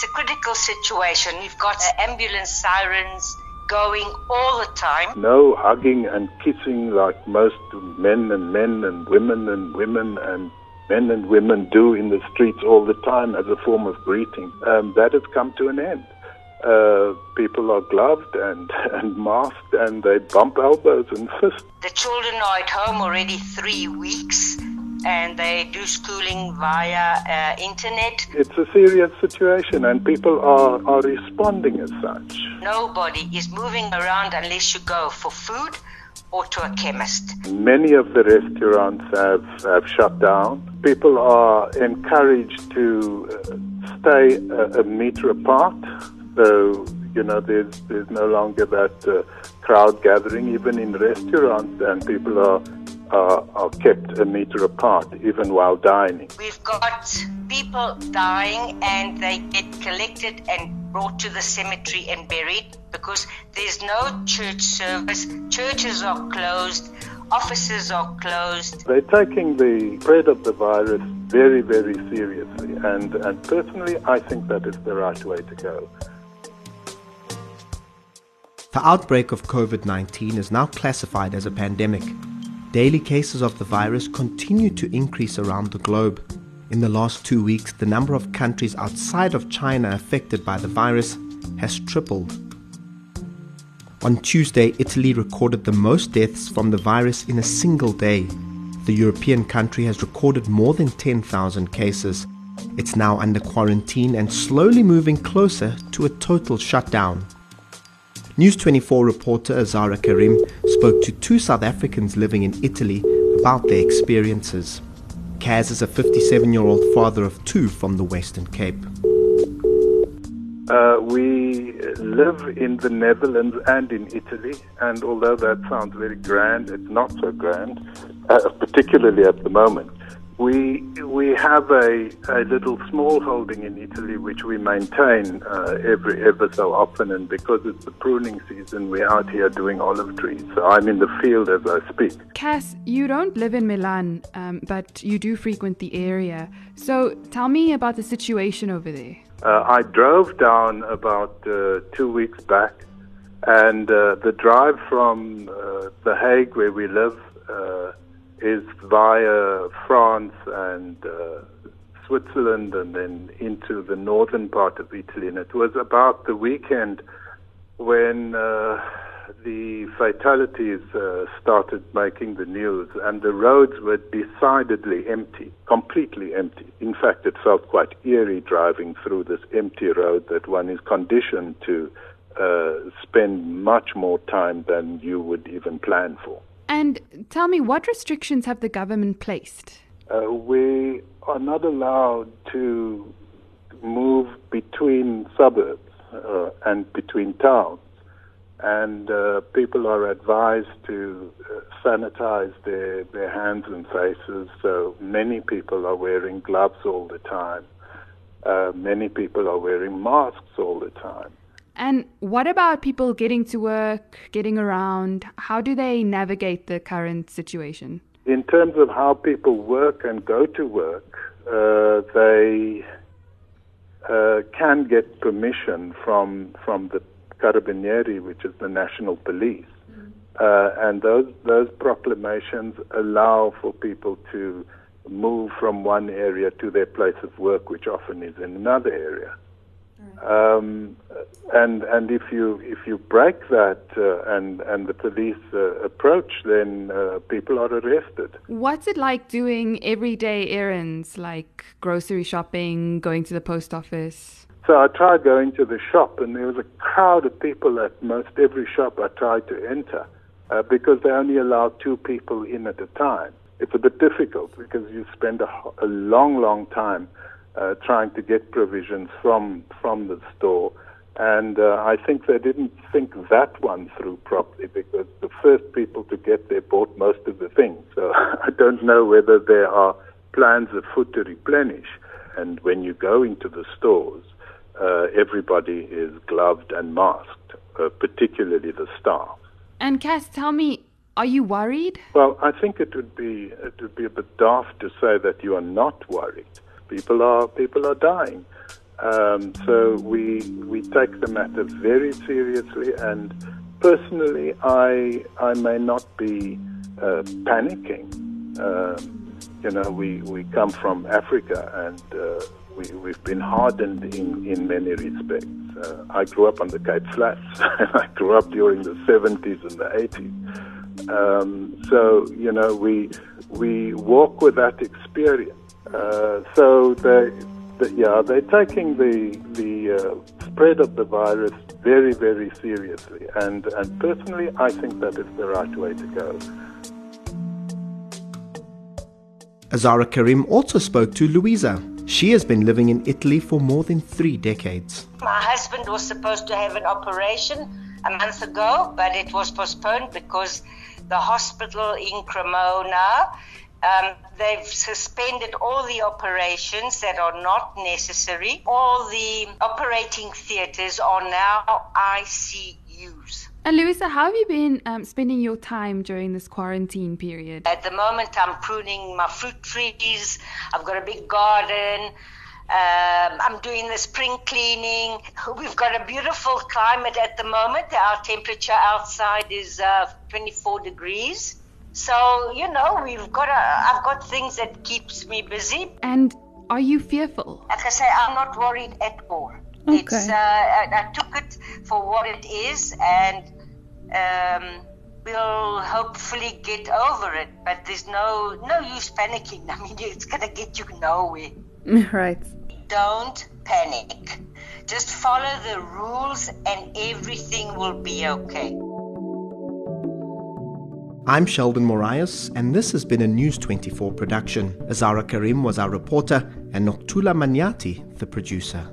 It's a critical situation. We've got ambulance sirens going all the time. No hugging and kissing like most men and men and women and women and men and women do in the streets all the time as a form of greeting. Um, that has come to an end. Uh, people are gloved and, and masked and they bump elbows and fists. The children are at home already three weeks and they do schooling via uh, internet. It's a serious situation and people are, are responding as such. Nobody is moving around unless you go for food or to a chemist. Many of the restaurants have, have shut down. People are encouraged to uh, stay a, a, meter apart. So, you know, there's, there's no longer that uh, crowd gathering, even in restaurants, and people are are, are kept a meter apart even while dining. We've got people dying and they get collected and brought to the cemetery and buried because there's no church service. Churches are closed, offices are closed. They're taking the spread of the virus very, very seriously. And, and personally, I think that is the right way to go. The outbreak of COVID 19 is now classified as a pandemic. Daily cases of the virus continue to increase around the globe. In the last two weeks, the number of countries outside of China affected by the virus has tripled. On Tuesday, Italy recorded the most deaths from the virus in a single day. The European country has recorded more than 10,000 cases. It's now under quarantine and slowly moving closer to a total shutdown. News 24 reporter Azarrah Karrim spoke to two South Africans living in Italy about their experiences. Kaz is a 57 year old father of two from the Western Cape. Uh, we live in the Netherlands and in Italy, and although that sounds very grand, it's not so grand, uh, particularly at the moment. We we have a, a little small holding in Italy which we maintain uh, every ever so often, and because it's the pruning season, we're out here doing olive trees. So I'm in the field as I speak. Cass, you don't live in Milan, um, but you do frequent the area. So tell me about the situation over there. Uh, I drove down about uh, two weeks back, and uh, the drive from uh, The Hague, where we live uh, is via France and uh, Switzerland and then into the northern part of Italy. And it was about the weekend when uh, the fatalities uh, started making the news and the roads were decidedly empty, completely empty. In fact, it felt quite eerie driving through this empty road that one is conditioned to uh, spend much more time than you would even plan for. And tell me, what restrictions have the government placed? Uh, we are not allowed to move between suburbs uh, and between towns. And uh, people are advised to uh, sanitize their, their hands and faces. So many people are wearing gloves all the time. Uh, many people are wearing masks all the time. And what about people getting to work, getting around? How do they navigate the current situation? In terms of how people work and go to work, uh, they uh, can get permission from from the Carabinieri, which is the national police, mm. uh, and those those proclamations allow for people to move from one area to their place of work, which often is in another area. Um, and and if you if you break that uh, and and the police uh, approach, then uh, people are arrested. What's it like doing everyday errands like grocery shopping, going to the post office? So I tried going to the shop, and there was a crowd of people at most every shop I tried to enter uh, because they only allow two people in at a time. It's a bit difficult because you spend a, a long, long time uh, trying to get provisions from from the store. And uh, I think they didn't think that one through properly because the first people to get there bought most of the things. So I don't know whether there are plans afoot to replenish. And when you go into the stores, uh, everybody is gloved and masked, uh, particularly the staff. And Cass, tell me, are you worried? Well, I think it would be it would be a bit daft to say that you are not worried. People are people are dying. Um, so we we take the matter very seriously, and personally, I I may not be uh, panicking. Um, you know, we, we come from Africa, and uh, we we've been hardened in in many respects. Uh, I grew up on the Cape Flats. I grew up during the 70s and the 80s. Um, so you know, we we walk with that experience. Uh, so they that, yeah, they're taking the the uh, spread of the virus very, very seriously, and and personally, I think that is the right way to go. Azarrah Karrim also spoke to Louisa. She has been living in Italy for more than three decades. My husband was supposed to have an operation a month ago, but it was postponed because the hospital in Cremona um, they've suspended all the operations that are not necessary. All the operating theatres are now ICUs. And Louisa, how have you been um, spending your time during this quarantine period? At the moment, I'm pruning my fruit trees. I've got a big garden. Um, I'm doing the spring cleaning. We've got a beautiful climate at the moment. Our temperature outside is uh, 24 degrees. So you know, we've got a, I've got things that keeps me busy. And are you fearful? Like I say, I'm not worried at all. Okay. It's uh, I, I, took it for what it is, and um, we'll hopefully get over it. But there's no no use panicking. I mean, it's gonna get you nowhere. Right. Don't panic. Just follow the rules, and everything will be okay. I'm Sheldon Moraes, and this has been a News 24 production. Azarrah Karrim was our reporter, and Noktula Manyati, the producer.